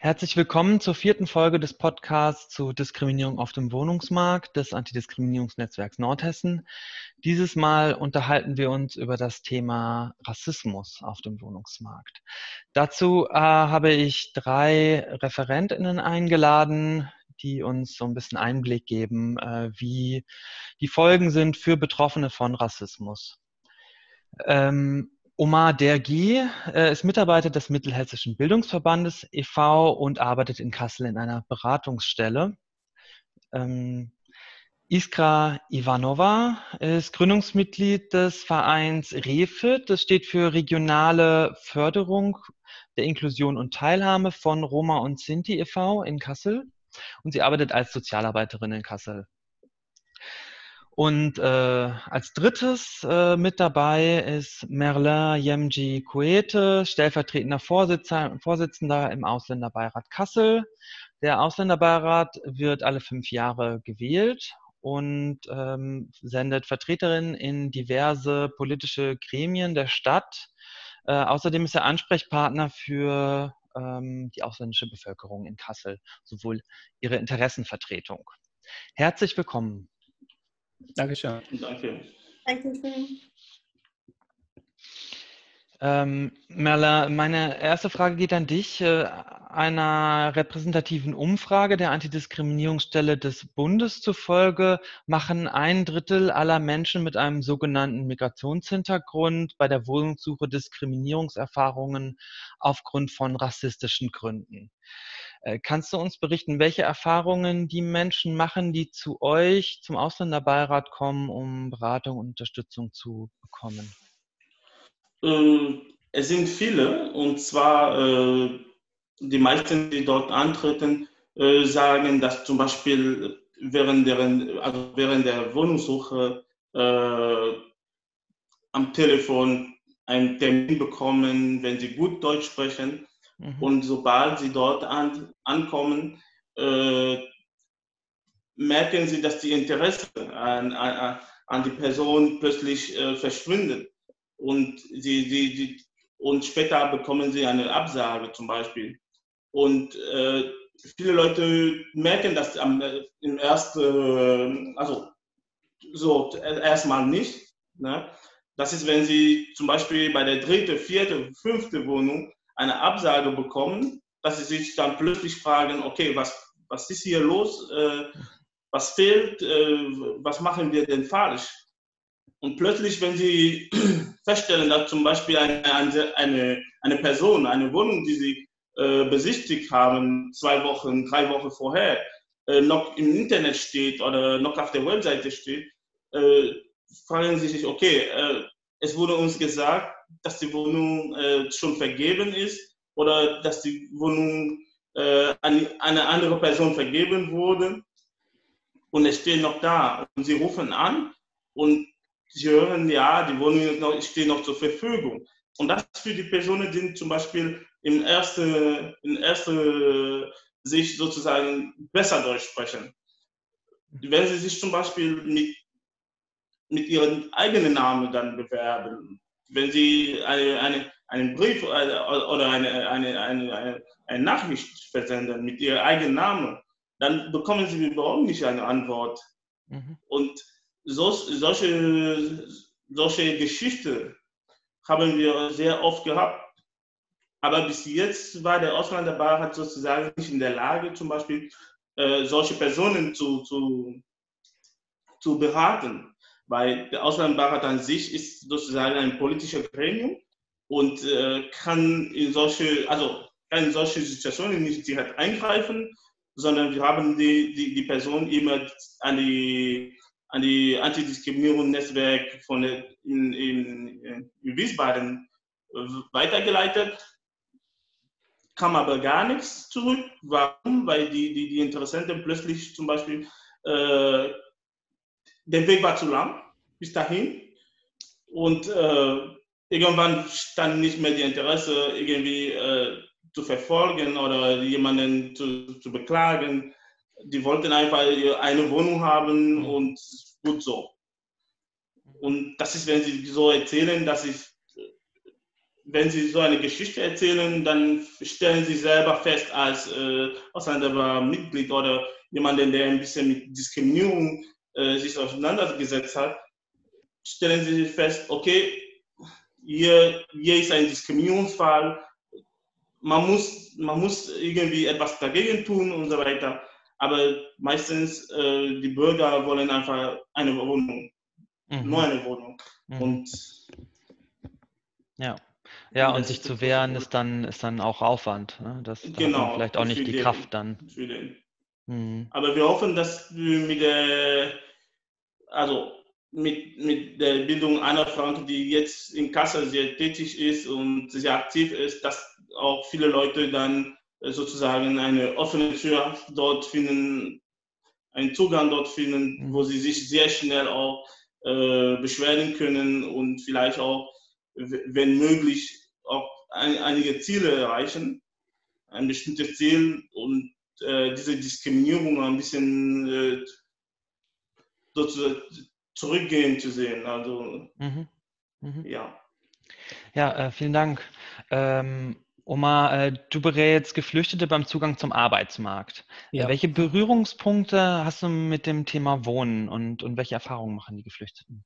Herzlich willkommen zur vierten Folge des Podcasts zu Diskriminierung auf dem Wohnungsmarkt des Antidiskriminierungsnetzwerks Nordhessen. Dieses Mal unterhalten wir uns über das Thema Rassismus auf dem Wohnungsmarkt. Dazu äh, habe ich drei Referentinnen eingeladen, die uns so ein bisschen Einblick geben, äh, wie die Folgen sind für Betroffene von Rassismus. Ähm, Omar Dergi äh, ist Mitarbeiter des Mittelhessischen Bildungsverbandes e.V. und arbeitet in Kassel in einer Beratungsstelle. Ähm, Iskra Ivanova ist Gründungsmitglied des Vereins REFIT. Das steht für Regionale Förderung der Inklusion und Teilhabe von Roma und Sinti e.V. in Kassel. Und sie arbeitet als Sozialarbeiterin in Kassel. Und äh, als drittes äh, mit dabei ist Merlin Yemji Kuete, stellvertretender Vorsitzender, Vorsitzender im Ausländerbeirat Kassel. Der Ausländerbeirat wird alle fünf Jahre gewählt und ähm, sendet Vertreterinnen in diverse politische Gremien der Stadt. Äh, außerdem ist er Ansprechpartner für ähm, die ausländische Bevölkerung in Kassel, sowohl ihre Interessenvertretung. Herzlich willkommen. Dankeschön. Danke. Dankeschön. Ähm, Merla, meine erste Frage geht an dich. Äh, einer repräsentativen Umfrage der Antidiskriminierungsstelle des Bundes zufolge machen ein Drittel aller Menschen mit einem sogenannten Migrationshintergrund bei der Wohnungssuche Diskriminierungserfahrungen aufgrund von rassistischen Gründen. Äh, kannst du uns berichten, welche Erfahrungen die Menschen machen, die zu euch zum Ausländerbeirat kommen, um Beratung und Unterstützung zu bekommen? Ähm, es sind viele und zwar äh, die meisten, die dort antreten, äh, sagen, dass zum Beispiel während, deren, also während der Wohnungssuche am Telefon einen Termin bekommen, wenn sie gut Deutsch sprechen Mhm. Und sobald sie dort an, ankommen, äh, merken sie, dass die Interesse an, an, an die Person plötzlich äh, verschwindet. Und, sie, sie, sie, und später bekommen sie eine Absage zum Beispiel. Und äh, viele Leute merken das am, äh, im ersten, also so erstmal nicht. Ne? Das ist, wenn sie zum Beispiel bei der dritten, vierten, fünften Wohnung eine Absage bekommen, dass sie sich dann plötzlich fragen, okay, was, was ist hier los? Äh, was fehlt? Äh, was machen wir denn falsch? Und plötzlich, wenn sie feststellen, dass zum Beispiel eine, eine, eine Person, eine Wohnung, die sie äh, besichtigt haben, zwei Wochen, drei Wochen vorher, äh, noch im Internet steht oder noch auf der Webseite steht, äh, fragen sie sich, okay, äh, es wurde uns gesagt, dass die Wohnung äh, schon vergeben ist oder dass die Wohnung äh, an eine andere Person vergeben wurde und es steht noch da. Und sie rufen an und sie hören, ja, die Wohnung noch, steht noch zur Verfügung. Und das für die Personen, die zum Beispiel in erster in erste Sicht sozusagen besser Deutsch sprechen. Wenn sie sich zum Beispiel mit, mit ihrem eigenen Namen dann bewerben, wenn Sie eine, eine, einen Brief oder eine, eine, eine, eine Nachricht versenden mit Ihrem eigenen Namen, dann bekommen Sie überhaupt nicht eine Antwort. Mhm. Und so, solche, solche Geschichten haben wir sehr oft gehabt. Aber bis jetzt war der Ausländerbeirat sozusagen nicht in der Lage, zum Beispiel äh, solche Personen zu, zu, zu beraten weil der Ausländerbeirat an sich ist sozusagen ein politischer Gremium und äh, kann in solche, also kann in solche Situationen nicht direkt eingreifen, sondern wir haben die, die, die Person immer an die, an die Antidiskriminierungsnetzwerk von in, in, in Wiesbaden äh, weitergeleitet, kam aber gar nichts zurück. Warum? Weil die, die, die Interessenten plötzlich zum Beispiel äh, der Weg war zu lang bis dahin. Und äh, irgendwann stand nicht mehr die Interesse, irgendwie äh, zu verfolgen oder jemanden zu, zu beklagen. Die wollten einfach eine Wohnung haben und gut so. Und das ist, wenn sie so erzählen, dass ich wenn Sie so eine Geschichte erzählen, dann stellen Sie selber fest als äh, Ausländermitglied oder jemanden, der ein bisschen mit Diskriminierung äh, sich auseinandergesetzt hat, stellen Sie fest, okay, hier, hier ist ein Diskriminierungsfall, man muss, man muss irgendwie etwas dagegen tun und so weiter. Aber meistens äh, die Bürger wollen einfach eine Wohnung, mhm. nur eine Wohnung. Mhm. Und ja. Ja, und sich zu wehren ist dann, ist dann auch Aufwand. Ne? Das da genau, vielleicht auch nicht die den, Kraft dann. Mhm. Aber wir hoffen, dass wir mit der, also mit, mit der Bildung Anna Frank, die jetzt in Kassel sehr tätig ist und sehr aktiv ist, dass auch viele Leute dann sozusagen eine offene Tür dort finden, einen Zugang dort finden, mhm. wo sie sich sehr schnell auch äh, beschweren können und vielleicht auch, wenn möglich, auch ein, einige Ziele erreichen, ein bestimmtes Ziel und äh, diese Diskriminierung ein bisschen äh, zurückgehen zu sehen. Also, mhm. Mhm. ja. Ja, äh, vielen Dank. Ähm, Oma, äh, du berätst Geflüchtete beim Zugang zum Arbeitsmarkt. Äh, ja. welche Berührungspunkte hast du mit dem Thema Wohnen und, und welche Erfahrungen machen die Geflüchteten?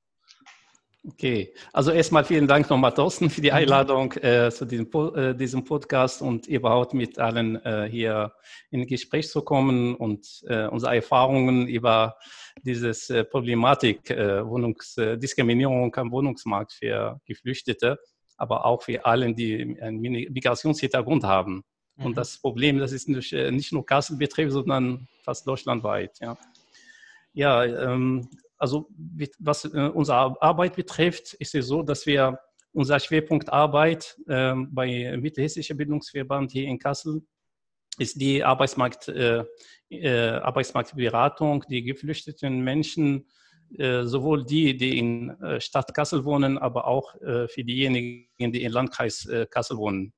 Okay, also erstmal vielen Dank nochmal, Thorsten, für die mhm. Einladung äh, zu diesem, äh, diesem, Podcast und überhaupt mit allen äh, hier in Gespräch zu kommen und äh, unsere Erfahrungen über diese Problematik Wohnungsdiskriminierung am Wohnungsmarkt für Geflüchtete, aber auch für allen, die einen Migrationshintergrund haben. Mhm. Und das Problem, das ist nicht, nicht nur Kassel betrifft, sondern fast deutschlandweit. Ja, ja ähm, also was äh, unsere Arbeit betrifft, ist es so, dass wir unser Schwerpunkt Arbeit äh, bei Mittelhessischer Bildungsverband hier in Kassel ist die Arbeitsmarkt, äh, äh, Arbeitsmarktberatung, die geflüchteten Menschen, äh, sowohl die, die in äh, Stadt Kassel wohnen, aber auch für diejenigen, die im Landkreis Kassel wohnen.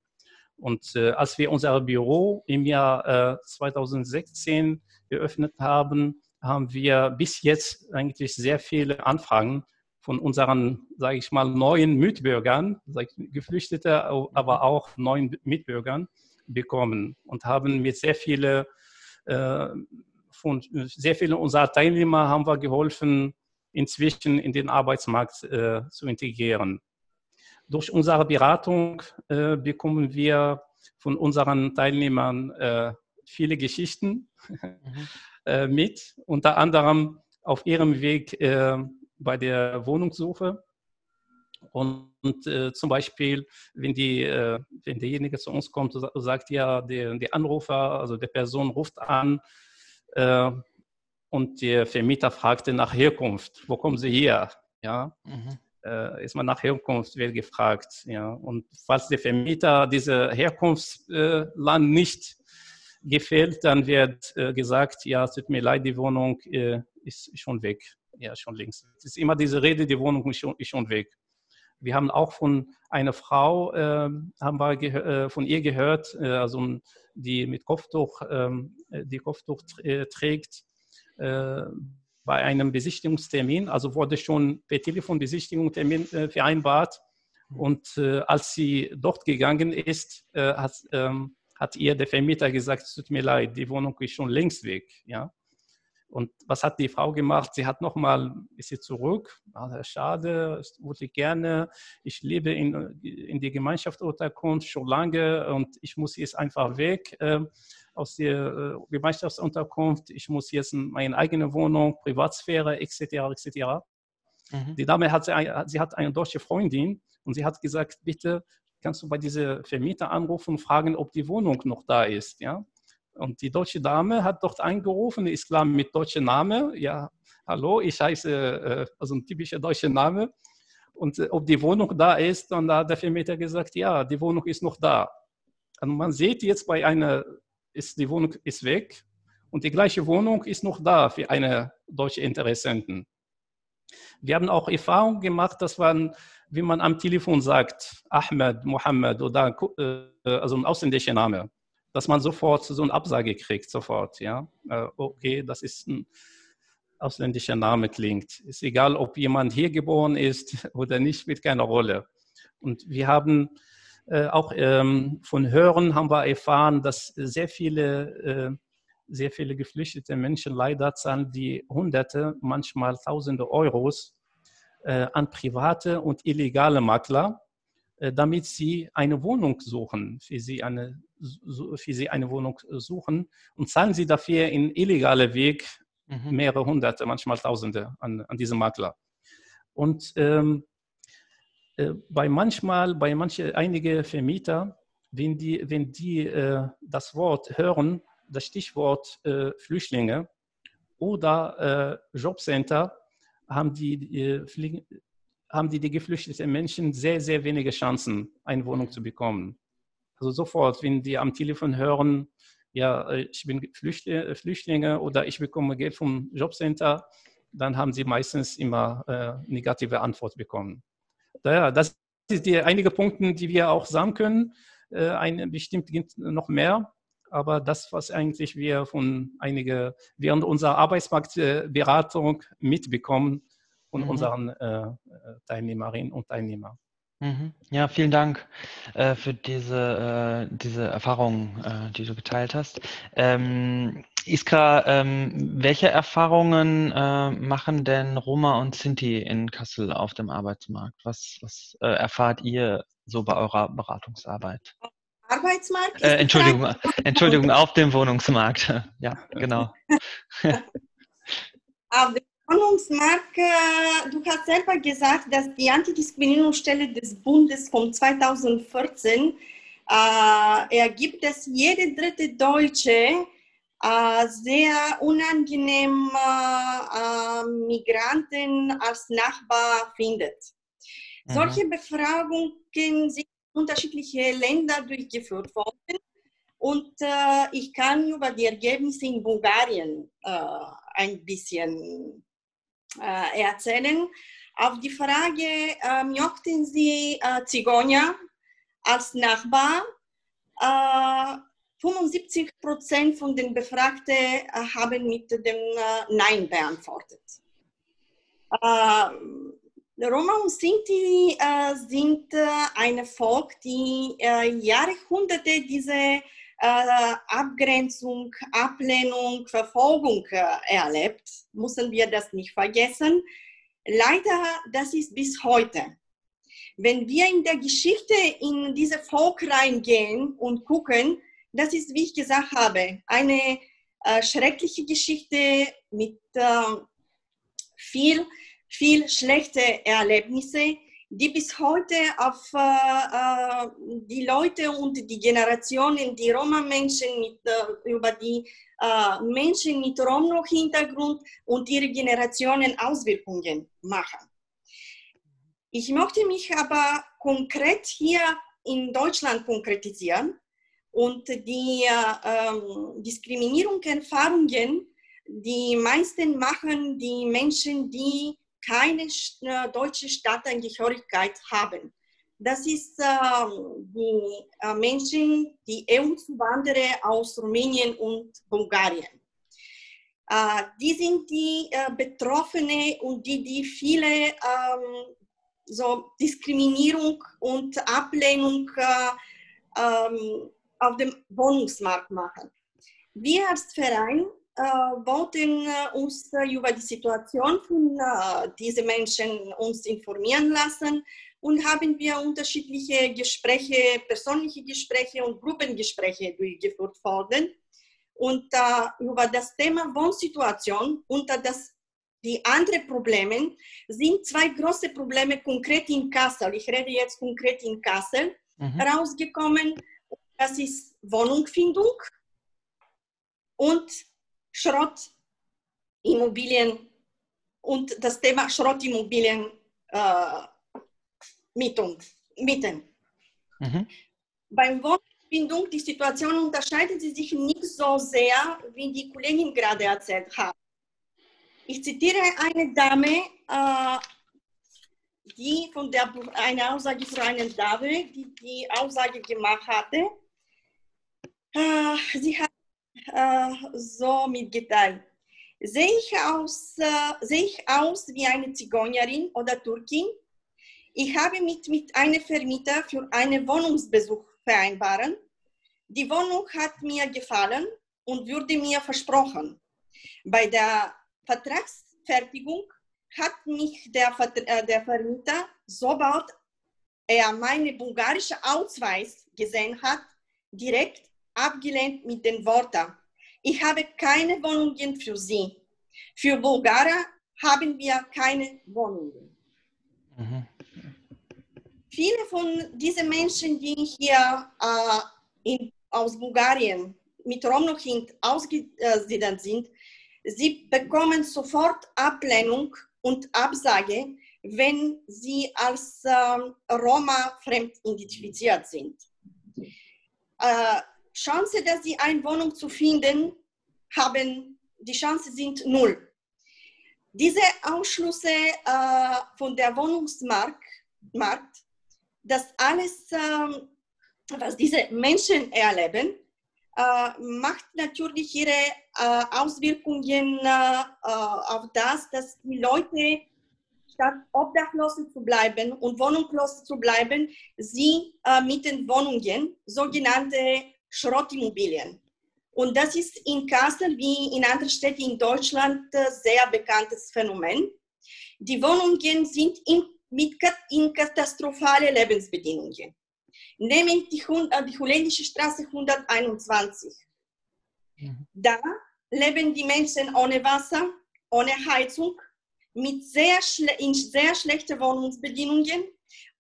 Und als wir unser Büro im Jahr 2016 geöffnet haben, haben wir bis jetzt eigentlich sehr viele Anfragen von unseren, sage ich mal, neuen Mitbürgern, Geflüchtete, aber auch neuen Mitbürgern bekommen und haben mit sehr viele äh, von sehr vielen unserer Teilnehmer haben wir geholfen, inzwischen in den Arbeitsmarkt äh, zu integrieren. Durch unsere Beratung äh, bekommen wir von unseren Teilnehmern äh, viele Geschichten. Mhm. Mit, unter anderem auf ihrem Weg bei der Wohnungssuche. Und, und äh, zum Beispiel, wenn, die, äh, wenn derjenige zu uns kommt, sagt ja, der, der Anrufer, also der Person ruft an äh, und der Vermieter fragte nach Herkunft. Wo kommen Sie her? Ja. Mhm. Äh, ist man nach Herkunft wird gefragt. Ja. Und falls der Vermieter diese Herkunftsland nicht gefällt, dann wird äh, gesagt, ja, es tut mir leid, die Wohnung äh, ist schon weg. Ja, schon links. Es ist immer diese Rede, die Wohnung ist schon, ist schon weg. Wir haben auch von einer Frau, äh, haben wir äh, von ihr gehört, äh, also die mit Kopftuch, ähm, die Kopftuch äh, trägt, bei einem Besichtigungstermin, also wurde schon per Telefon Besichtigungstermin vereinbart. Und als sie dort gegangen ist, hat, ähm, hat ihr der Vermieter gesagt, es tut mir leid, die Wohnung ist schon längst weg. Ja? Und was hat die Frau gemacht? Sie hat nochmal, ist sie zurück, also, schade, ich gerne, ich lebe in, in die Gemeinschaftsunterkunft schon lange und ich muss jetzt einfach weg äh, aus der äh, Gemeinschaftsunterkunft, ich muss jetzt in meine eigene Wohnung, Privatsphäre etc. etc. Mhm. Die Dame hat, sie hat eine deutsche Freundin und sie hat gesagt, bitte kannst du bei dieser Vermieter anrufen und fragen, ob die Wohnung noch da ist. Ja? Und die deutsche Dame hat dort angerufen, ist klar mit deutschem Name. Ja, hallo, ich heiße, äh, also ein typischer deutscher Name. Und äh, ob die Wohnung da ist, und da hat der Vermieter gesagt, ja, die Wohnung ist noch da. Und man sieht jetzt bei einer, ist die Wohnung ist weg und die gleiche Wohnung ist noch da für eine deutsche Interessenten. Wir haben auch Erfahrung gemacht, dass man wie man am Telefon sagt, Ahmed, Mohammed oder äh, also ein ausländischer Name, dass man sofort so eine Absage kriegt, sofort. Ja, äh, okay, das ist ein ausländischer Name klingt. Ist egal, ob jemand hier geboren ist oder nicht, spielt keine Rolle. Und wir haben Äh, auch ähm, von Hören haben wir erfahren, dass sehr viele, äh, sehr viele geflüchtete Menschen leider zahlen die Hunderte, manchmal Tausende Euros an private und illegale Makler, damit sie eine Wohnung suchen, für sie eine, für sie eine Wohnung suchen und zahlen sie dafür in illegaler Weg mhm. mehrere Hunderte, manchmal Tausende an, an diese Makler. Und ähm, äh, bei manchmal, bei manche, einige Vermieter, wenn die, wenn die äh, das Wort hören, das Stichwort äh, Flüchtlinge oder äh, Jobcenter, haben die, die, haben die, die geflüchteten Menschen sehr, sehr wenige Chancen, eine Wohnung zu bekommen. Also sofort, wenn die am Telefon hören, ja, äh, ich bin Flüchtlinge, Flüchtlinge oder ich bekomme Geld vom Jobcenter, dann haben sie meistens immer äh, negative Antwort bekommen. Daher, das sind die einige Punkte, die wir auch sagen können. Äh, ein, bestimmt gibt noch mehr, aber das, was eigentlich wir von einige während unserer Arbeitsmarktberatung mitbekommen von mhm. unseren äh, Teilnehmerinnen und Teilnehmern. Mhm. Ja, vielen Dank äh, für diese, äh, diese Erfahrungen, äh, die du geteilt hast. Ähm, Iskra, ähm, welche Erfahrungen äh, machen denn Roma und Sinti in Kassel auf dem Arbeitsmarkt? Was, was äh, erfahrt ihr so bei eurer Beratungsarbeit? Arbeitsmarkt? Äh, Entschuldigung, Entschuldigung, auf dem Wohnungsmarkt. ja, genau. auf dem Äh, du hast selber gesagt, dass die Antidiskriminierungsstelle des Bundes von 2014 äh, ergibt, dass jede dritte Deutsche äh, sehr unangenehm äh, Migranten als Nachbar findet. Mhm. Solche Befragungen sind in unterschiedliche Länder durchgeführt worden und äh, ich kann über die Ergebnisse in Bulgarien äh, ein bisschen äh, erzählen. Auf die Frage, äh, möchten Sie äh, Zigeuner als Nachbar? 75 Prozent von den Befragten haben mit dem Nein beantwortet. Roma und Sinti äh, sind äh, ein Volk, die äh, Jahrhunderte diese äh, Abgrenzung, Ablehnung, Verfolgung äh, erlebt, müssen wir das nicht vergessen. Leider, das ist bis heute. Wenn wir in der Geschichte in diese Volk reingehen und gucken, das ist, wie ich gesagt habe, eine äh, schreckliche Geschichte mit äh, viel, viel schlechte Erlebnisse, die bis heute auf äh, äh, die Leute und die Generationen, die Roma-Menschen, äh, über die äh, Menschen mit Romno-Hintergrund und ihre Generationen Auswirkungen machen. Ich möchte mich aber konkret hier in Deutschland konkretisieren und die äh, ähm, Diskriminierungserfahrungen, die meisten machen die Menschen, die keine äh, deutsche Staatsangehörigkeit haben. Das ist äh, die äh, Menschen, die EU-Zuwanderer aus Rumänien und Bulgarien. Äh, die sind die äh, Betroffenen und die, die viele ähm, so Diskriminierung und Ablehnung äh, ähm, auf dem Wohnungsmarkt machen. Wir als Verein wollten äh, uns äh, über die Situation von diesen Menschen uns informieren lassen und haben wir unterschiedliche Gespräche, persönliche Gespräche und Gruppengespräche durchgeführt worden. Und über das Thema Wohnsituation und das die anderen Probleme sind zwei große Probleme konkret in Kassel. Ich rede jetzt konkret in Kassel mhm. rausgekommen. Das ist Wohnungsfindung und Schrottimmobilien und das Thema Schrottimmobilien äh, Mietung, Mieten. Mhm. Beim Wohnbindung, die Situation unterscheidet sich nicht so sehr, wie die Kollegin gerade erzählt hat. Ich zitiere eine Dame, äh, die von der, eine Aussage von einer Dame, die die Aussage gemacht hatte. Äh, sie hat äh, so mitgeteilt. Sehe ich, aus, äh, sehe ich aus wie eine Zigeunerin oder Türkin? Ich habe mit, mit einem Vermieter für einen Wohnungsbesuch vereinbaren. Die Wohnung hat mir gefallen und wurde mir versprochen. Bei der Vertragsfertigung hat mich der, äh, der Vermieter, sobald er meinen bulgarischen Ausweis gesehen hat, direkt abgelehnt mit den Worten, ich habe keine Wohnungen für Sie. Für Bulgaren haben wir keine Wohnungen. Mhm. Viele von diesen Menschen, die hier äh, in, aus Bulgarien mit Romno-Kind ausgesiedelt sind, sie bekommen sofort Ablehnung und Absage, wenn sie als äh, Roma fremd identifiziert sind. Äh, Chance, dass sie eine Wohnung zu finden, haben die Chancen sind null. Diese Ausschlüsse äh, von der Wohnungsmarkt, Markt, das alles, äh, was diese Menschen erleben, äh, macht natürlich ihre äh, Auswirkungen äh, auf das, dass die Leute statt obdachlos zu bleiben und wohnungslos zu bleiben, sie äh, mit den Wohnungen, sogenannte Schrottimmobilien. Und das ist in Kassel wie in anderen Städten in Deutschland ein sehr bekanntes Phänomen. Die Wohnungen sind in, mit, in katastrophale Lebensbedingungen. Nämlich die, äh, die holländische Straße 121. Mhm. Da leben die Menschen ohne Wasser, ohne Heizung, mit sehr in sehr schlechten Wohnungsbedingungen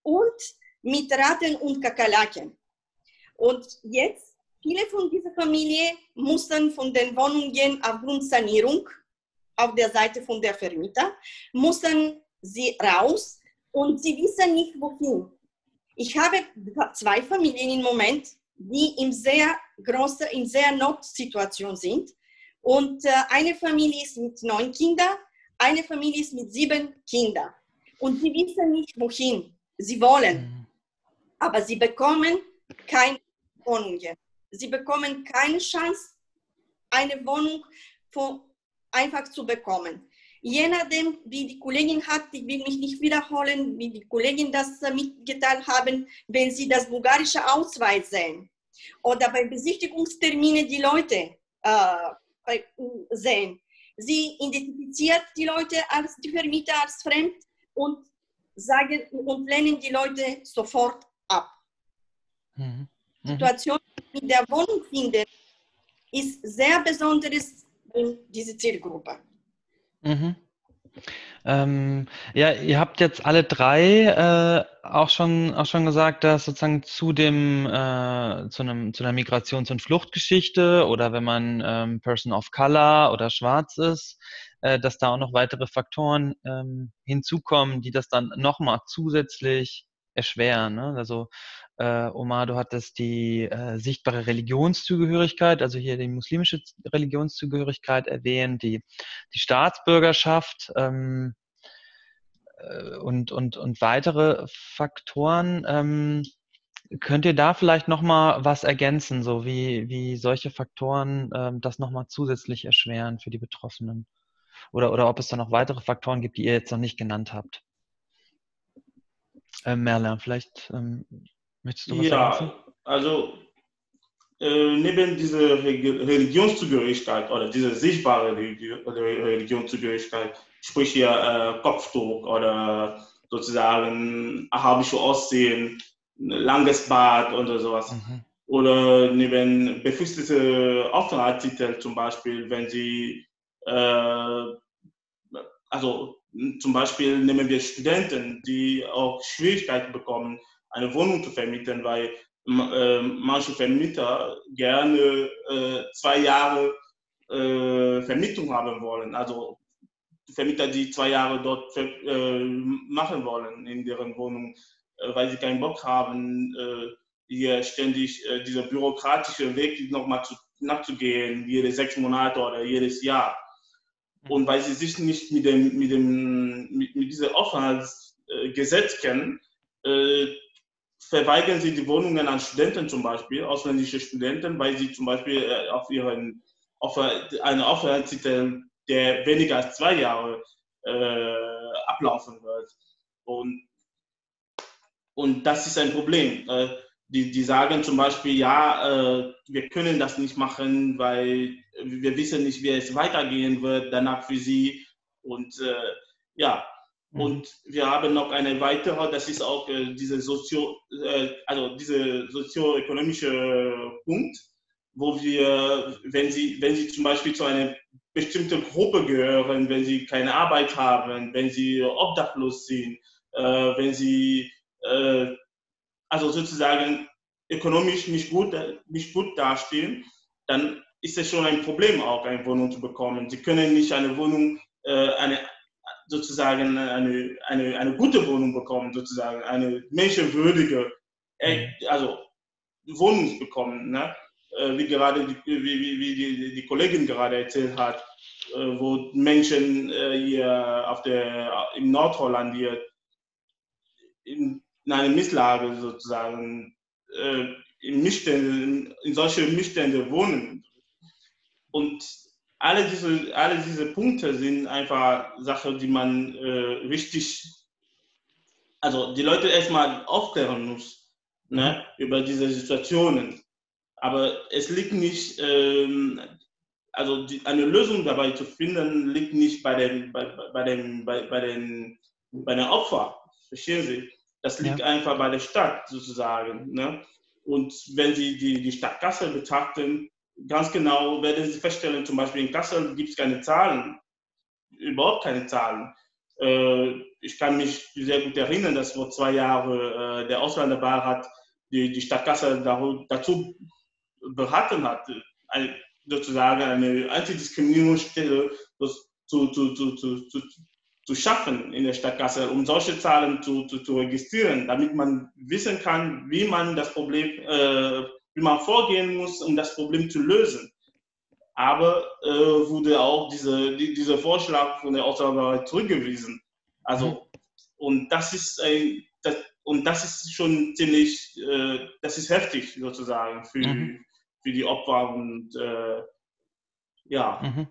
und mit Ratten und Kakerlaken. Und jetzt Viele von dieser Familie mussten von den Wohnungen aufgrund Sanierung auf der Seite von der Vermieter, mussten sie raus und sie wissen nicht wohin. Ich habe zwei Familien im Moment, die in sehr großer, in sehr Notsituation sind. Und äh, eine Familie ist mit neun Kindern, eine Familie ist mit sieben Kindern. Und sie wissen nicht wohin. Sie wollen, mhm. aber sie bekommen keine Wohnungen. Sie bekommen keine Chance, eine Wohnung einfach zu bekommen. Je nachdem, wie die Kollegin hat, ich will mich nicht wiederholen, wie die Kollegin das mitgeteilt haben, wenn sie das bulgarische Ausweis sehen oder bei Besichtigungsterminen die Leute äh, sehen. Sie identifiziert die Leute als die Vermieter als fremd und sagen und lehnen die Leute sofort ab. Mhm. Mhm. Situation mit der Wohnung finden, ist sehr besonderes in diese Zielgruppe. Mhm. Ähm, ja, ihr habt jetzt alle drei äh, auch schon auch schon gesagt, dass sozusagen zu dem äh, zu einem zu einer Migrations- und Fluchtgeschichte oder wenn man ähm, Person of Color oder Schwarz ist, äh, dass da auch noch weitere Faktoren ähm, hinzukommen, die das dann nochmal zusätzlich erschweren. Ne? Also äh, Omar, du hattest die äh, sichtbare Religionszugehörigkeit, also hier die muslimische Religionszugehörigkeit erwähnt, die, die Staatsbürgerschaft ähm, äh, und, und, und weitere Faktoren. Ähm, könnt ihr da vielleicht nochmal was ergänzen, so wie, wie solche Faktoren ähm, das nochmal zusätzlich erschweren für die Betroffenen? Oder, oder ob es da noch weitere Faktoren gibt, die ihr jetzt noch nicht genannt habt? Äh, Merlin, vielleicht ähm, möchtest du was ja, sagen? Also äh, neben dieser Religionszugehörigkeit oder dieser sichtbare Religionszugehörigkeit, sprich hier äh, Kopftuch oder sozusagen arabische Aussehen, langes Bart oder sowas. Mhm. Oder neben befristete Aufenthaltstitel zum Beispiel, wenn sie äh, also zum Beispiel nehmen wir Studenten, die auch Schwierigkeiten bekommen, eine Wohnung zu vermieten, weil äh, manche Vermieter gerne äh, zwei Jahre äh, Vermietung haben wollen. Also Vermieter, die zwei Jahre dort äh, machen wollen in deren Wohnung, äh, weil sie keinen Bock haben, äh, hier ständig dieser bürokratische Weg nochmal nachzugehen, jede sechs Monate oder jedes Jahr. Und weil sie sich nicht mit, dem, mit, dem, mit, mit diesem Aufenthaltsgesetz kennen, äh, verweigern sie die Wohnungen an Studenten zum Beispiel, ausländische Studenten, weil sie zum Beispiel äh, auf ihren auf einen Aufenthaltstitel, der weniger als zwei Jahre äh, ablaufen wird. Und und das ist ein Problem. Äh, die, die sagen zum Beispiel, ja, äh, wir können das nicht machen, weil wir wissen nicht, wie es weitergehen wird danach für sie. Und äh, ja. Und wir haben noch eine weitere, das ist auch äh, diese Sozio, äh, also diese sozioökonomische Punkt, wo wir, wenn sie, wenn sie zum Beispiel zu einer bestimmten Gruppe gehören, wenn sie keine Arbeit haben, wenn sie obdachlos sind, äh, wenn sie äh, also sozusagen ökonomisch nicht gut, nicht gut dastehen, dann ist es schon ein Problem auch, eine Wohnung zu bekommen. Sie können nicht eine Wohnung, äh, eine, sozusagen eine, eine, eine gute Wohnung bekommen, sozusagen eine menschenwürdige, äh, also Wohnung bekommen, ne? Äh, wie gerade die, wie, wie, die, die Kollegin gerade erzählt hat, äh, wo Menschen hier auf der, im Nordholland hier in, in einer Misslage sozusagen in, Missstände, in solche Missstände wohnen. Und alle diese, alle diese Punkte sind einfach Sachen, die man äh, richtig, also die Leute erstmal aufklären muss ne, über diese Situationen. Aber es liegt nicht, ähm, also die, eine Lösung dabei zu finden, liegt nicht bei den, bei, bei den, bei, bei den, bei den Opfern. Verstehen Sie? Das liegt ja. einfach bei der Stadt sozusagen. Ne? Und wenn Sie die, die Stadt Kassel betrachten, ganz genau werden Sie feststellen, zum Beispiel in Kassel gibt es keine Zahlen, überhaupt keine Zahlen. Äh, ich kann mich sehr gut erinnern, dass vor zwei Jahren äh, der Ausländerbeirat die, die Stadt Kassel dazu beraten hat, sozusagen eine Antidiskriminierungsstelle zu, zu, zu, zu, zu schaffen in der Stadt Kassel, um solche Zahlen zu, zu, zu registrieren, damit man wissen kann, wie man das Problem, äh, wie man vorgehen muss, um das Problem zu lösen. Aber äh, wurde auch diese, die, dieser Vorschlag von der Ausländerarbeit zurückgewiesen. Also, mhm. und das ist ein, das, und das ist schon ziemlich, äh, das ist heftig sozusagen für, mhm. für die Opfer und äh, ja. Mhm.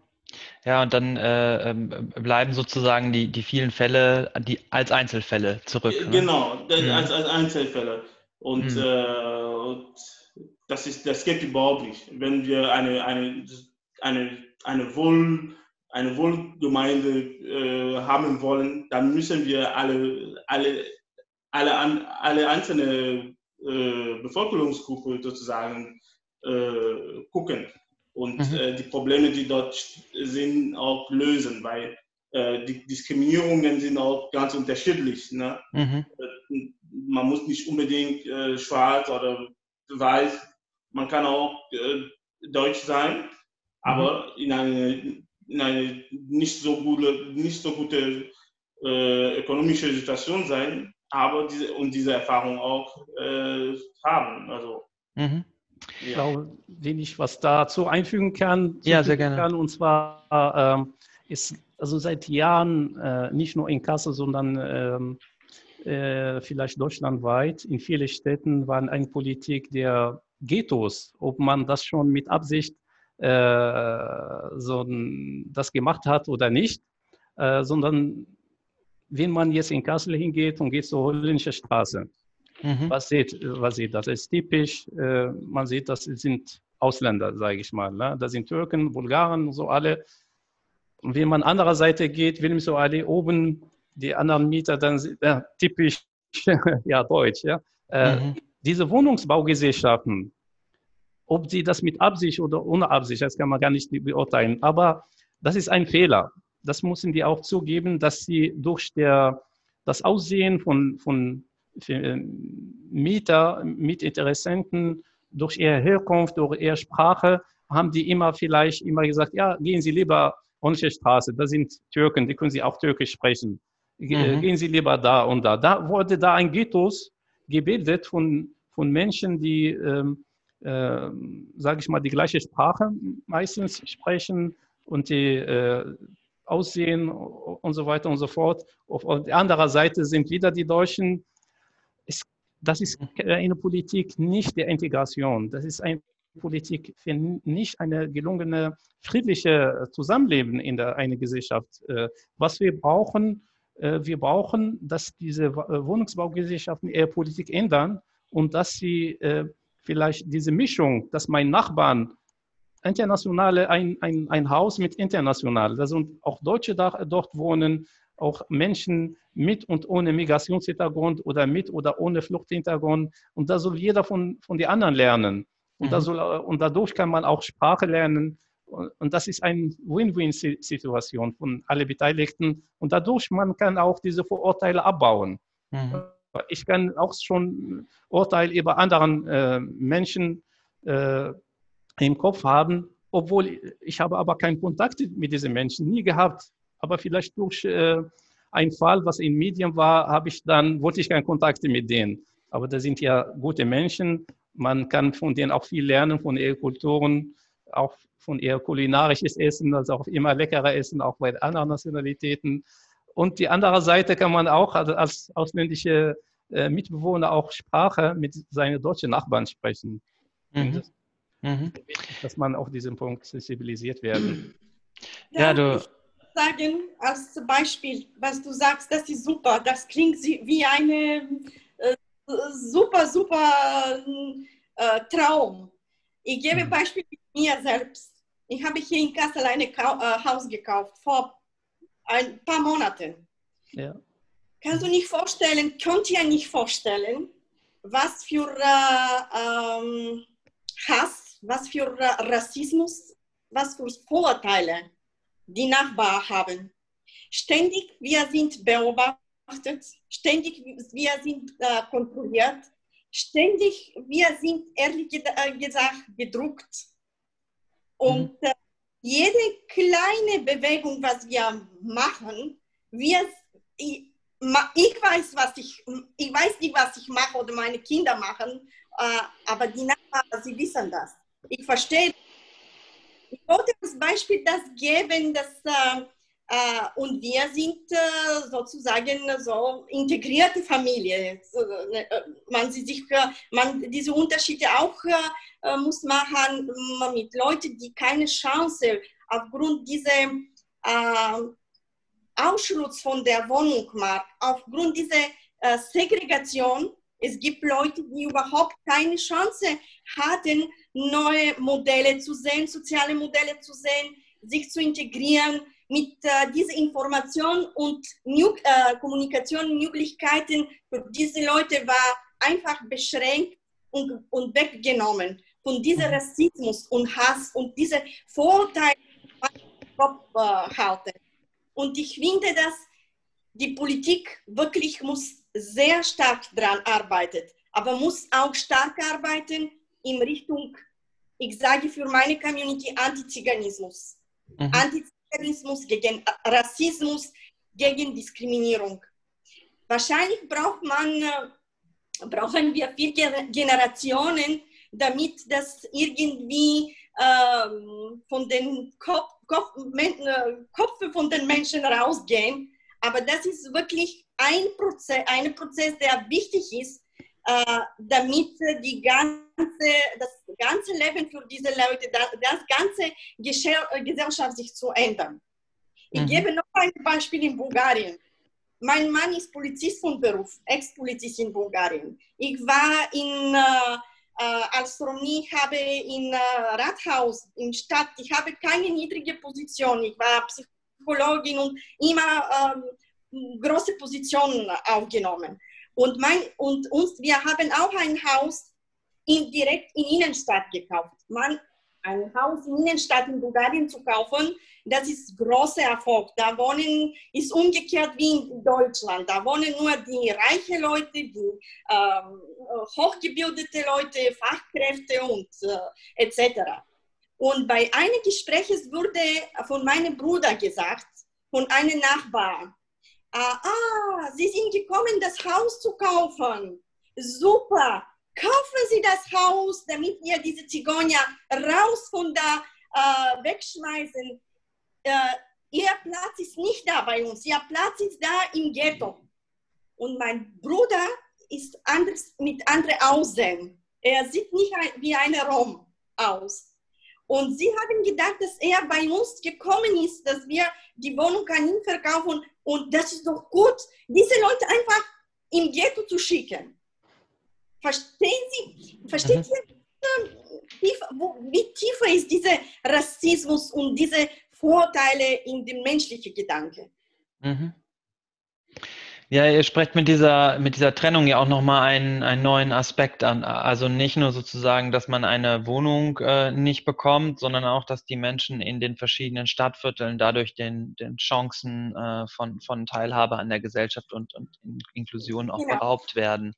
Ja, und dann äh, ähm, bleiben sozusagen die, die vielen Fälle die, als Einzelfälle zurück. Ne? Genau, mhm. als, als Einzelfälle. Und, mhm. äh, und, das, ist, das geht überhaupt nicht. Wenn wir eine, eine, eine, eine, Wohl, eine Wohlgemeinde äh, haben wollen, dann müssen wir alle, alle, alle, alle einzelne äh, Bevölkerungsgruppen sozusagen äh, gucken und mhm. äh, die Probleme, die dort sind, auch lösen, weil äh, die Diskriminierungen sind auch ganz unterschiedlich. Ne? Mhm. Äh, man muss nicht unbedingt äh, schwarz oder weiß, man kann auch äh, deutsch sein, mhm. aber in eine, in eine nicht so gute, nicht so gute äh, ökonomische Situation sein, aber diese, und diese Erfahrung auch haben. Also, mhm. Ich glaube, wenn ich was dazu einfügen kann. Ja, sehr gerne. Kann, und zwar äh, ist also seit Jahren äh, nicht nur in Kassel, sondern ähm, äh, vielleicht deutschlandweit in vielen Städten war eine Politik der Ghettos, ob man das schon mit Absicht äh, so das gemacht hat oder nicht, äh, sondern wenn man jetzt in Kassel hingeht und geht zur Holländische Straße, Mhm. Was, sieht, was sieht das? ist typisch. Äh, man sieht, das sind Ausländer, sage ich mal. Ne? Das sind Türken, Bulgaren, so alle. Und wenn man anderer Seite geht, will so alle oben, die anderen Mieter, dann äh, typisch ja, deutsch. Ja? Äh, mhm. Diese Wohnungsbaugesellschaften, ob sie das mit Absicht oder ohne Absicht, das kann man gar nicht beurteilen. Aber das ist ein Fehler. Das müssen die auch zugeben, dass sie durch der, das Aussehen von, von äh, Mieter, Mietinteressenten durch ihre Herkunft, durch ihre Sprache, haben die immer vielleicht immer gesagt, ja, gehen Sie lieber Honische Straße, da sind Türken, die können Sie auch Türkisch sprechen. Mhm. Gehen Sie lieber da und da. Da wurde da ein Ghettos gebildet von, von Menschen, die, ähm, äh, sage ich mal, die gleiche Sprache meistens sprechen und die äh, aussehen und so weiter und so fort. Auf, auf der anderen Seite sind wieder die Deutschen, es, das ist eine Politik nicht der Integration. Das ist eine Politik für nicht eine gelungene friedliche Zusammenleben in der, einer Gesellschaft. Äh, was wir brauchen, äh, wir brauchen, dass diese äh, Wohnungsbaugesellschaften ihre Politik ändern und dass sie äh, vielleicht diese Mischung, dass mein Nachbarn internationale, ein, ein, ein Haus mit international, da sind auch Deutsche da, dort wohnen, auch Menschen mit und ohne Migrationshintergrund oder mit oder ohne Fluchthintergrund. Und da soll jeder von, von den anderen lernen. Und, mhm. da soll, und dadurch kann man auch Sprache lernen. Und, das ist eine Win-Win-Situation von allen Beteiligten. Und dadurch man kann auch diese Vorurteile abbauen. Mhm. Ich kann auch schon Urteile über anderen äh, Menschen äh, im Kopf haben, obwohl ich habe aber keinen Kontakt mit diesen Menschen nie gehabt aber vielleicht durch äh, einen Fall, was in Medien war, habe ich dann, wollte ich keine Kontakte mit denen. Aber das sind ja gute Menschen. Man kann von denen auch viel lernen, von ihren Kulturen, auch von ihr kulinarisches Essen, also auch immer leckerer Essen, auch bei anderen Nationalitäten. Und die andere Seite kann man auch als ausländische äh, Mitbewohner auch Sprache mit seinen deutschen Nachbarn sprechen. Mhm. Das, mhm. Dass man auf diesem Punkt sensibilisiert werden. Ja, du sagen als Beispiel, was du sagst, das ist super. Das klingt wie eine äh, super, super äh, Traum. Ich gebe mhm. Beispiel mit mir selbst. Ich habe hier in Kassel ein äh, Haus gekauft vor ein paar Monaten. Ja. Kannst du nicht vorstellen, könnt ihr nicht vorstellen, was für äh, ähm, Hass, was für äh, Rassismus, was für Vorurteile die Nachbarn haben. Ständig wir sind beobachtet, ständig wir sind äh, kontrolliert, ständig wir sind ehrlich äh, gesagt gedruckt. Und mhm. jede kleine Bewegung, was wir machen, wir, ich, ich weiß, was ich, ich weiß nicht, was ich mache oder meine Kinder machen, äh, aber die Nachbarn, sie wissen das. Ich verstehe ich wollte als Beispiel das geben, dass äh, und wir sind äh, sozusagen so integrierte Familie. Ne, äh, man sieht sich, äh, man diese Unterschiede auch äh, muss machen mit Leuten, die keine Chance aufgrund dieser Ausschluss von der Wohnung machen, aufgrund dieser Segregation. Es gibt Leute, die überhaupt keine Chance hatten, neue Modelle zu sehen, soziale Modelle zu sehen, sich zu integrieren mit äh, dieser Information und New, äh, Kommunikationsmöglichkeiten für diese Leute war einfach beschränkt und, und weggenommen von diesem mhm. Rassismus und Hass und diese Vorurteile äh, halten. Und ich finde, dass die Politik wirklich muss sehr stark daran arbeiten, aber muss auch stark arbeiten in Richtung, ich sage für meine Community, Antiziganismus. Mhm. Antiziganismus gegen Rassismus, gegen Diskriminierung. Wahrscheinlich braucht man, äh, brauchen wir vier Generationen, damit das irgendwie ähm, von den Kopf, Kopf, äh, Köpfen von den Menschen rausgehen. Aber das ist wirklich ein Prozess, ein Prozess, der wichtig ist, äh, damit die ganze, das ganze Leben für diese Leute, das, das ganze Gesellschaft sich zu ändern. Ich mhm. gebe noch ein Beispiel in Bulgarien. Mein Mann ist Polizist von Beruf, Ex-Polizist in Bulgarien. Ich war in, äh, äh, als Romni, habe in äh, Rathaus, in Stadt, ich habe keine niedrige Position. Ich war Psychologin und immer ähm, große Positionen aufgenommen. Und, mein, und uns, wir haben auch ein Haus in, direkt in Innenstadt gekauft. Man, ein Haus in Innenstadt in Bulgarien zu kaufen, das ist großer Erfolg. Da wohnen, ist umgekehrt wie in Deutschland. Da wohnen nur die reichen Leute, die ähm, hochgebildete Leute, Fachkräfte und äh, etc. Und bei einem Gespräch wurde von meinem Bruder gesagt, von einem Nachbarn, ah, ah, Sie sind gekommen, das Haus zu kaufen. Super, kaufen Sie das Haus, damit wir diese Zigeuner raus von da äh, wegschmeißen. Äh, ihr Platz ist nicht da bei uns, Ihr Platz ist da im Ghetto. Und mein Bruder ist anders, mit anderen Aussehen. Er sieht nicht wie ein Rom aus. Und sie haben gedacht, dass er bei uns gekommen ist, dass wir die Wohnung an ihn verkaufen. Und das ist doch gut, diese Leute einfach im Ghetto zu schicken. Verstehen Sie? Versteht mhm. ihr, wie tiefer ist dieser Rassismus und diese Vorteile in dem menschlichen Gedanken? Mhm. Ja, ihr sprecht mit dieser, mit dieser Trennung ja auch nochmal einen, einen neuen Aspekt an. Also nicht nur sozusagen, dass man eine Wohnung äh, nicht bekommt, sondern auch, dass die Menschen in den verschiedenen Stadtvierteln dadurch den, den Chancen äh, von, von Teilhabe an der Gesellschaft und, und Inklusion auch genau. beraubt werden.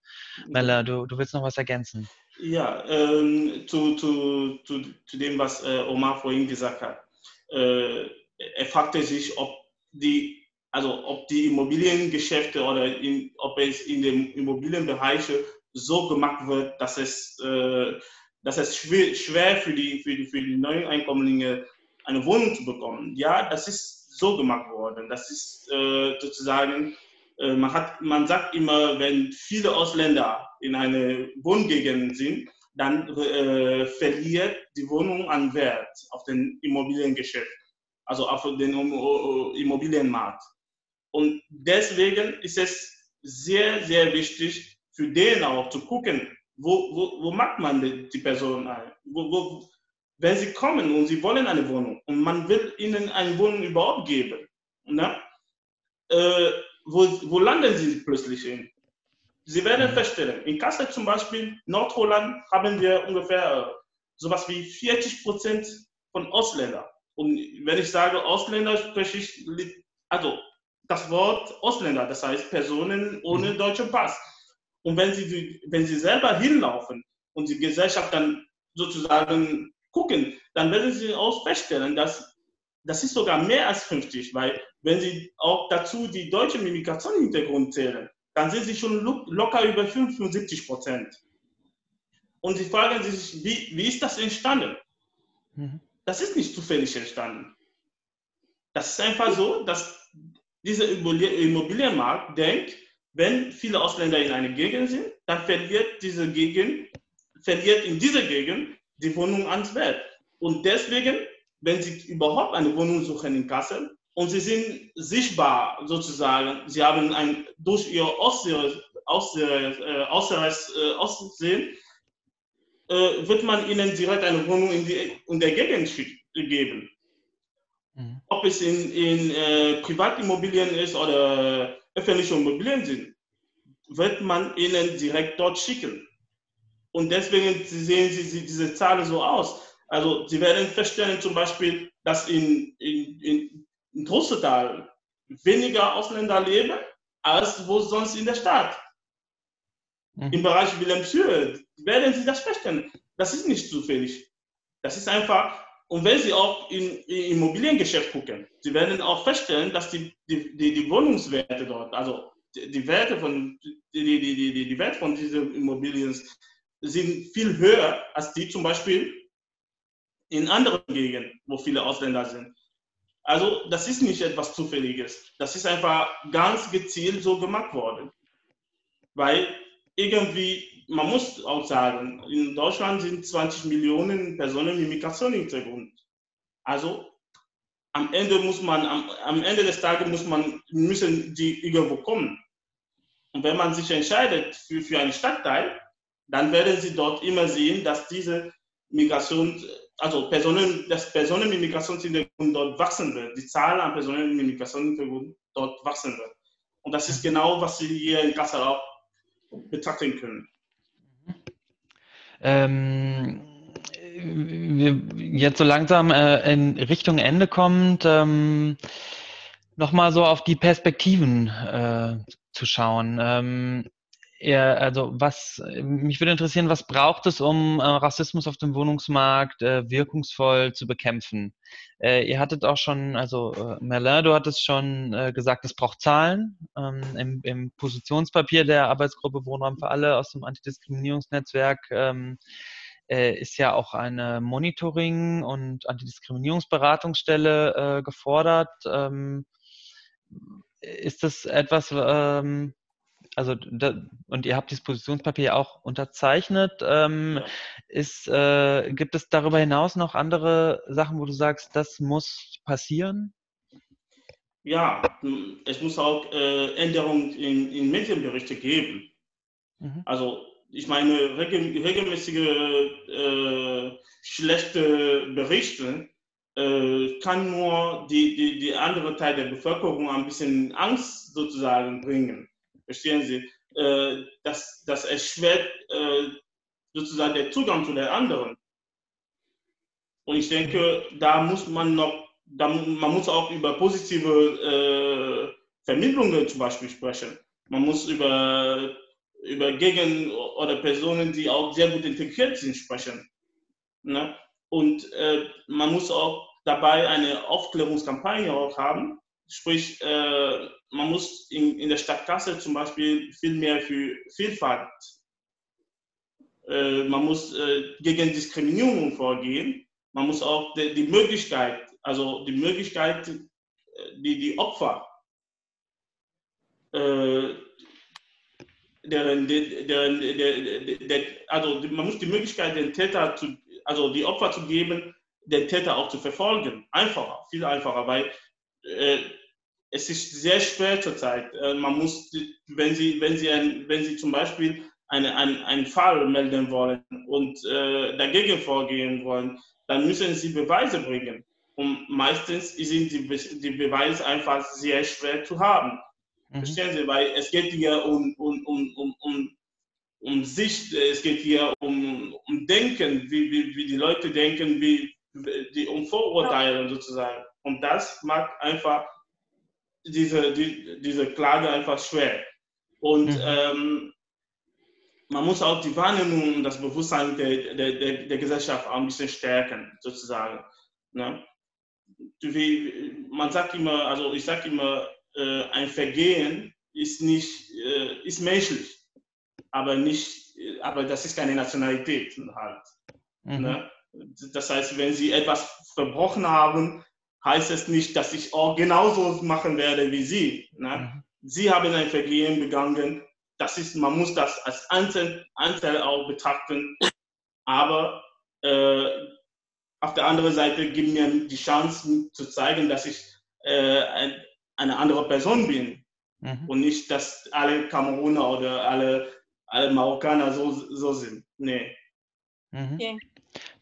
Mella, du, du willst noch was ergänzen? Ja, ähm, zu, zu, zu, zu dem, was äh, Omar vorhin gesagt hat. Äh, er fragte sich, ob die also ob die Immobiliengeschäfte oder in, ob es in den Immobilienbereich so gemacht wird, dass es, äh, dass es schwer, schwer, für, die, für, die, für die neuen Einkommlinge eine Wohnung zu bekommen. Ja, das ist so gemacht worden. Das ist äh, sozusagen, äh, man, hat, man sagt immer, wenn viele Ausländer in eine Wohngegend sind, dann äh, verliert die Wohnung an Wert auf den Immobiliengeschäft, also auf den Immobilienmarkt. Und deswegen ist es sehr, sehr wichtig für den auch zu gucken, wo, wo, wo macht man die, die Person ein? Wo, wo, wenn sie kommen und sie wollen eine Wohnung und man will ihnen eine Wohnung überhaupt geben, ne? Äh, wo, wo landen sie plötzlich hin? Sie werden mhm. feststellen, in Kassel zum Beispiel, Nordholland, haben wir ungefähr äh, sowas wie 40 Prozent von Ausländern. Und wenn ich sage Ausländer, spreche ich, also das Wort Ausländer, das heißt Personen ohne mhm. deutschen Pass. Und wenn sie, wenn sie selber hinlaufen und die Gesellschaft dann sozusagen gucken, dann werden sie auch feststellen, dass das ist sogar mehr als 50, weil wenn sie auch dazu die deutsche Migrationshintergrund zählen, dann sind sie schon locker über 75 Prozent. Und sie fragen sich, wie, wie ist das entstanden? Mhm. Das ist nicht zufällig entstanden. Das ist einfach so, dass dieser Immobilienmarkt denkt, wenn viele Ausländer in einer Gegend sind, dann verliert diese Gegend, verliert in dieser Gegend die Wohnung ans Wert. Und deswegen, wenn Sie überhaupt eine Wohnung suchen in Kassel und Sie sind sichtbar sozusagen, Sie haben ein, durch Ihr äußeres, äh, äh, Aussehen, äh, wird man Ihnen direkt eine Wohnung in, die, in der Gegend geben. Ob es in, in äh, Privatimmobilien ist oder öffentliche Immobilien sind, wird man ihnen direkt dort schicken. Und deswegen sehen Sie diese Zahlen so aus. Also Sie werden feststellen zum Beispiel, dass in, in, in, in Trossetal weniger Ausländer leben, als wo sonst in der Stadt. Mhm. Im Bereich Wilhelmshöhe werden Sie das feststellen. Das ist nicht zufällig. Das ist einfach und wenn Sie auch im Immobiliengeschäft gucken, Sie werden auch feststellen, dass die, die, die, die Wohnungswerte dort, also die, die Werte von, die, die, die, die Werte von diesen Immobilien sind viel höher als die zum Beispiel in anderen Gegenden, wo viele Ausländer sind. Also das ist nicht etwas Zufälliges. Das ist einfach ganz gezielt so gemacht worden. Weil irgendwie, man muss auch sagen, in Deutschland sind 20 Millionen Personen mit Migrationshintergrund. Also am Ende muss man, am, am Ende des Tages muss man, müssen die irgendwo kommen. Und wenn man sich entscheidet für, für einen Stadtteil, dann werden Sie dort immer sehen, dass diese Migration, also Personen, dass Personen mit Migrationshintergrund dort wachsen wird. Die Zahl an Personen mit Migrationshintergrund dort wachsen wird. Und das ist genau, was Sie hier in Kassel auch betrachten können. Ähm, wir jetzt so langsam äh, in Richtung Ende kommt, ähm, nochmal so auf die Perspektiven äh, zu schauen. Ähm, eher, also was, mich würde interessieren, was braucht es, um äh, Rassismus auf dem Wohnungsmarkt äh, wirkungsvoll zu bekämpfen? Äh, ihr hattet auch schon, also äh, Merlin, du hattest schon äh, gesagt, es braucht Zahlen. Ähm, im, im, Positionspapier der Arbeitsgruppe Wohnraum für alle aus dem Antidiskriminierungsnetzwerk ähm, äh, ist ja auch eine Monitoring- und Antidiskriminierungsberatungsstelle äh, gefordert. Ähm, ist das etwas, ähm, Also da, und ihr habt dieses Positionspapier auch unterzeichnet. Ähm, ist, äh, gibt es darüber hinaus noch andere Sachen, wo du sagst, das muss passieren? Ja, es muss auch äh, Änderungen in, in Medienberichte geben. Mhm. Also ich meine, regelmäßige äh, schlechte Berichte äh, kann nur die, die, die andere Teil der Bevölkerung ein bisschen Angst sozusagen bringen. Verstehen Sie? Äh, das, das erschwert äh, sozusagen der Zugang zu den anderen. Und ich denke, da muss man noch, da, man muss auch über positive äh, Vermittlungen zum Beispiel sprechen. Man muss über, über Gegen- oder Personen, die auch sehr gut integriert sind, sprechen. Ne? Und äh, man muss auch dabei eine Aufklärungskampagne auch haben. Sprich, äh, man muss in, in der Stadt Kassel zum Beispiel viel mehr für Vielfalt, äh, man muss äh, gegen Diskriminierung vorgehen. Man muss auch die, die Möglichkeit, also die Möglichkeit, äh, die, die Opfer, äh, deren, deren, deren, der, also man muss die Möglichkeit, den Täter zu, also die Opfer zu geben, den Täter auch zu verfolgen. Einfacher, viel einfacher, weil äh, es ist sehr schwer zurzeit. Äh, man muss, wenn Sie, wenn Sie, ein, wenn Sie zum Beispiel eine, ein, einen Fall melden wollen und äh, dagegen vorgehen wollen, dann müssen Sie Beweise bringen. Und meistens sind die, die Beweise einfach sehr schwer zu haben. Mhm. Verstehen Sie? Weil es geht hier um, um, um, um, um um Sicht, es geht hier um, um Denken, wie, wie, wie die Leute denken, wie, die, um Vorurteile sozusagen. Und das macht einfach diese, die, diese Klage einfach schwer. Und mhm. ähm, man muss auch die Wahrnehmung und das Bewusstsein der, der, der, der Gesellschaft auch ein bisschen stärken, sozusagen. Ne? Wie, man sagt immer, also ich sage immer, äh, ein Vergehen ist nicht, äh, ist menschlich aber nicht, aber das ist keine Nationalität halt. Mhm. Ne? Das heißt, wenn Sie etwas verbrochen haben, heißt es nicht, dass ich auch genauso machen werde wie Sie. Ne? Mhm. Sie haben ein Vergehen begangen. Das ist, man muss das als Einzel, Einzel auch betrachten. Aber äh, auf der anderen Seite gibt mir die Chance zu zeigen, dass ich äh, ein, eine andere Person bin. Mhm. Und nicht, dass alle Kameruner oder alle alle Marokkaner so, so sind. Nee. Mhm. Okay.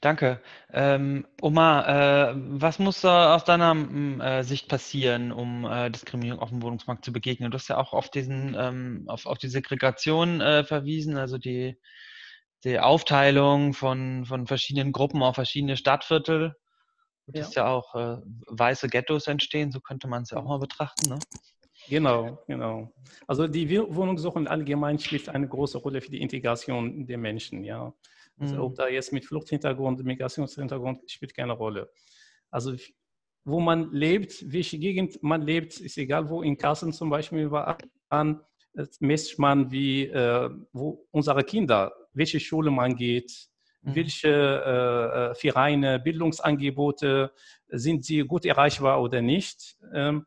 Danke. Ähm, Omar, äh, was muss da aus deiner äh, Sicht passieren, um äh, Diskriminierung auf dem Wohnungsmarkt zu begegnen? Du hast ja auch auf, diesen, ähm, auf, auf die Segregation äh, verwiesen, also die, die Aufteilung von, von verschiedenen Gruppen auf verschiedene Stadtviertel. Du ja. ja auch äh, weiße Ghettos entstehen, so könnte man es ja auch mal betrachten. Ne? Genau, genau. Also die Wohnungssuche allgemein spielt eine große Rolle für die Integration der Menschen, ja. Also mhm. ob da jetzt mit Fluchthintergrund, Migrationshintergrund spielt keine Rolle. Also wo man lebt, welche Gegend man lebt, ist egal wo, in Kassel zum Beispiel war an, misst man, wie, äh, wo unsere Kinder, welche Schule man geht, mhm. welche äh, äh, Vereine, Bildungsangebote, sind sie gut erreichbar oder nicht. Ähm,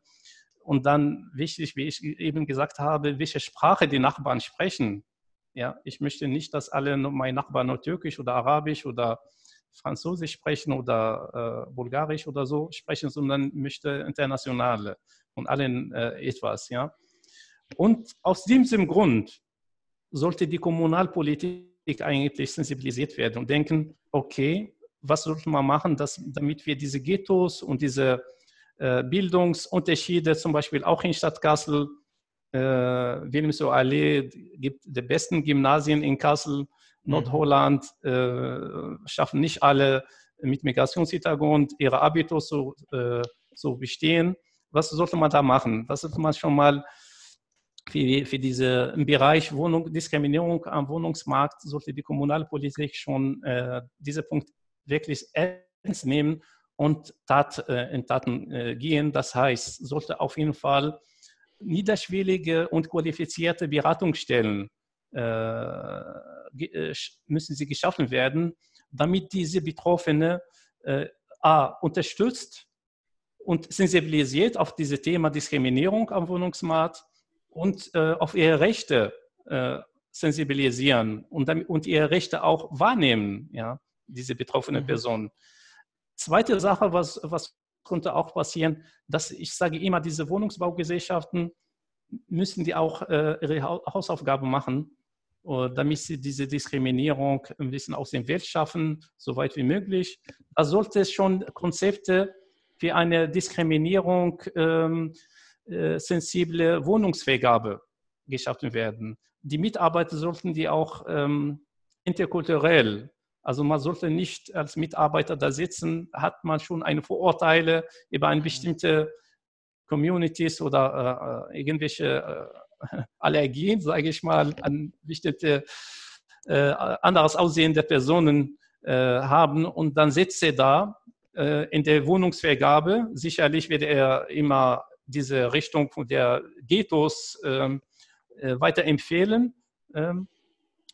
und dann wichtig, wie ich eben gesagt habe, welche Sprache die Nachbarn sprechen. Ja, ich möchte nicht, dass alle meine Nachbarn nur Türkisch oder Arabisch oder Französisch sprechen oder äh, Bulgarisch oder so sprechen, sondern möchte internationale von allen äh, etwas. Ja. Und aus diesem Grund sollte die Kommunalpolitik eigentlich sensibilisiert werden und denken, okay, was sollte man machen, dass, damit wir diese Ghettos und diese Bildungsunterschiede, zum Beispiel auch in Stadt Kassel. Äh, Wilhelmshohe Allee gibt die besten Gymnasien in Kassel. Mhm. Nordholland äh, schaffen nicht alle mit Migrationshintergrund ihre Abitur zu, äh, zu bestehen. Was sollte man da machen? Was sollte man schon mal für, für diesen Bereich Wohnung, Diskriminierung am Wohnungsmarkt, sollte die Kommunalpolitik schon äh, diesen Punkt wirklich ernst nehmen und Tat, äh, in Taten äh, gehen. Das heißt, sollte auf jeden Fall niederschwellige und qualifizierte Beratungsstellen äh, müssen sie geschaffen werden, damit diese Betroffene A, unterstützt und sensibilisiert auf dieses Thema Diskriminierung am Wohnungsmarkt und äh, auf ihre Rechte äh, sensibilisieren und, und ihre Rechte auch wahrnehmen, ja, diese betroffene mhm. Person. Zweite Sache, was, was konnte auch passieren, dass ich sage immer, diese Wohnungsbaugesellschaften müssen die auch äh, ihre Hausaufgaben machen, uh, damit sie diese Diskriminierung ein bisschen aus dem Welt schaffen, so weit wie möglich. Da sollte es schon Konzepte für eine Diskriminierung ähm, äh, sensible Wohnungsvergabe geschaffen werden. Die Mitarbeiter sollten die auch ähm, interkulturell also man sollte nicht als Mitarbeiter da sitzen, hat man schon eine Vorurteile über eine mhm. bestimmte Communities oder äh, irgendwelche äh, Allergien, sage ich mal, an bestimmte äh, anderes Aussehen der Personen äh, haben und dann sitzt er da äh, in der Wohnungsvergabe. Sicherlich wird er immer diese Richtung der Ghettos ähm, äh, weiterempfehlen. Ähm,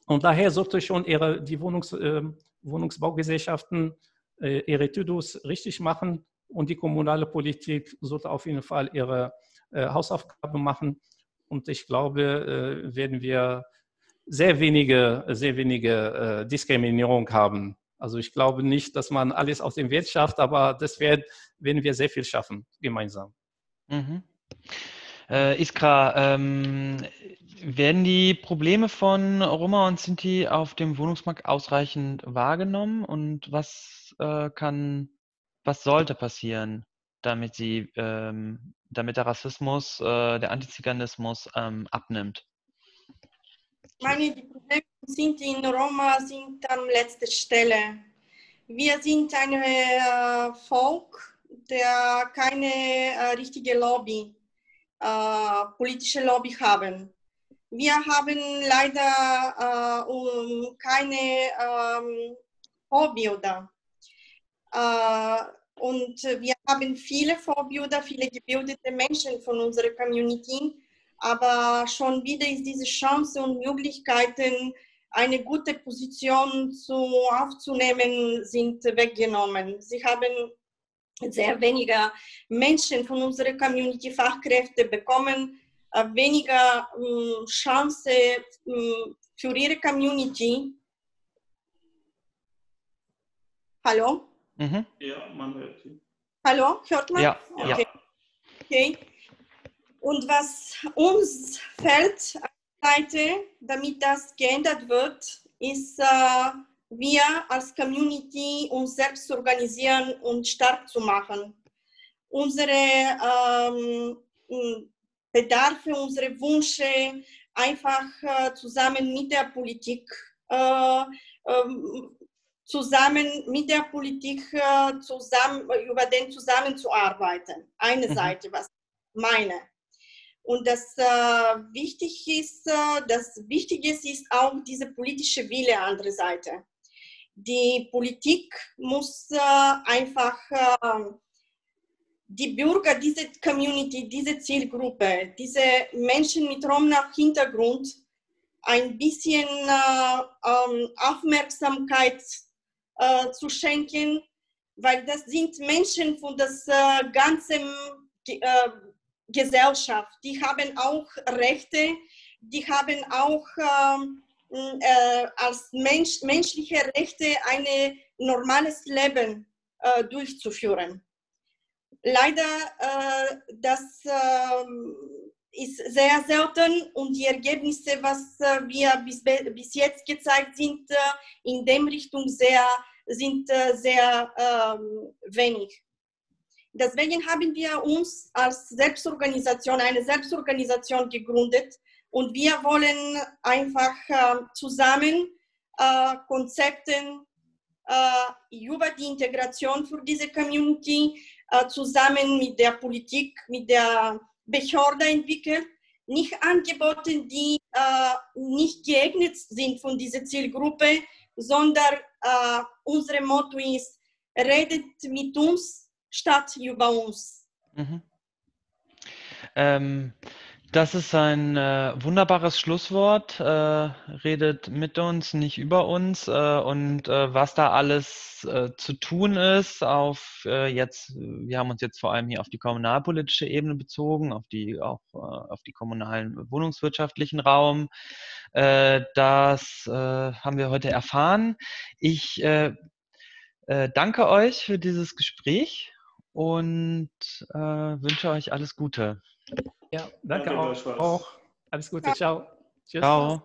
und daher sollte schon ihre, die Wohnungs, äh, Wohnungsbaugesellschaften äh, ihre Tüdos richtig machen und die kommunale Politik sollte auf jeden Fall ihre äh, Hausaufgaben machen. Und ich glaube, äh, werden wir sehr wenige, sehr wenige äh, Diskriminierung haben. Also ich glaube nicht, dass man alles aus dem Welt schafft, aber das werden, werden wir sehr viel schaffen, gemeinsam. Mhm. Äh, Iskra, ähm, werden die Probleme von Roma und Sinti auf dem Wohnungsmarkt ausreichend wahrgenommen und was äh, kann, was sollte passieren, damit sie, ähm, damit der Rassismus, äh, der Antiziganismus ähm, abnimmt? Ich meine, die Probleme von Sinti in Roma sind an letzter Stelle. Wir sind ein äh, Volk, der keine äh, richtige Lobby, äh, politische Lobby haben. Wir haben leider äh, um keine ähm, Vorbilder. Äh, und wir haben viele Vorbilder, viele gebildete Menschen von unserer Community, aber schon wieder ist diese Chance und Möglichkeiten, eine gute Position zu, aufzunehmen, sind weggenommen. Sie haben sehr weniger Menschen von unserer Community Fachkräfte bekommen weniger Chance für ihre Community. Hallo? Mhm. Ja, man hört Sie. Hallo, hört man? Ja. Okay. ja. okay. Und was uns fällt, Seite, damit das geändert wird, ist, äh, wir als Community uns selbst zu organisieren und stark zu machen. Unsere ähm, Bedarfe, unsere Wünsche einfach äh, zusammen mit der Politik, äh, ähm, zusammen mit der Politik äh, zusammen, über den zusammenzuarbeiten. Eine mhm. Seite, was ich meine. Und das wichtig ist, das Wichtige ist auch diese politische Wille andere Seite. Die Politik muss einfach die Bürger, diese Community, diese Zielgruppe, diese Menschen mit Roma-Hintergrund ein bisschen äh, ähm, Aufmerksamkeit äh, zu schenken, weil das sind Menschen von der äh, ganzen äh, Gesellschaft. Die haben auch Rechte, die haben auch ähm, äh, als Mensch, menschliche Rechte ein normales Leben äh, durchzuführen leider, äh, das äh, ist sehr selten und die Ergebnisse, was äh, wir bis, bis jetzt gezeigt sind, äh, in dem Richtung sehr, sind äh, sehr ähm, wenig. Deswegen haben wir uns als Selbstorganisation, eine Selbstorganisation gegründet und wir wollen einfach äh, zusammen Konzepte über die Integration für diese Community äh, zusammen mit der Politik, mit der Behörde entwickelt. Nicht Angebote, die äh, nicht geeignet sind von dieser Zielgruppe, sondern äh, unser Motto ist, redet mit uns statt über uns. Mhm. Ähm, Das ist ein äh, wunderbares Schlusswort. Äh, redet mit uns, nicht über uns. Äh, und äh, was da alles äh, zu tun ist, auf äh, jetzt, wir haben uns jetzt vor allem hier auf die kommunalpolitische Ebene bezogen, auf die auch auf die kommunalen wohnungswirtschaftlichen Raum. das haben wir heute erfahren. Ich danke euch für dieses Gespräch und wünsche euch alles Gute. Ja, danke, danke auch. auch. Alles Gute, ciao. Tschüss. Ciao.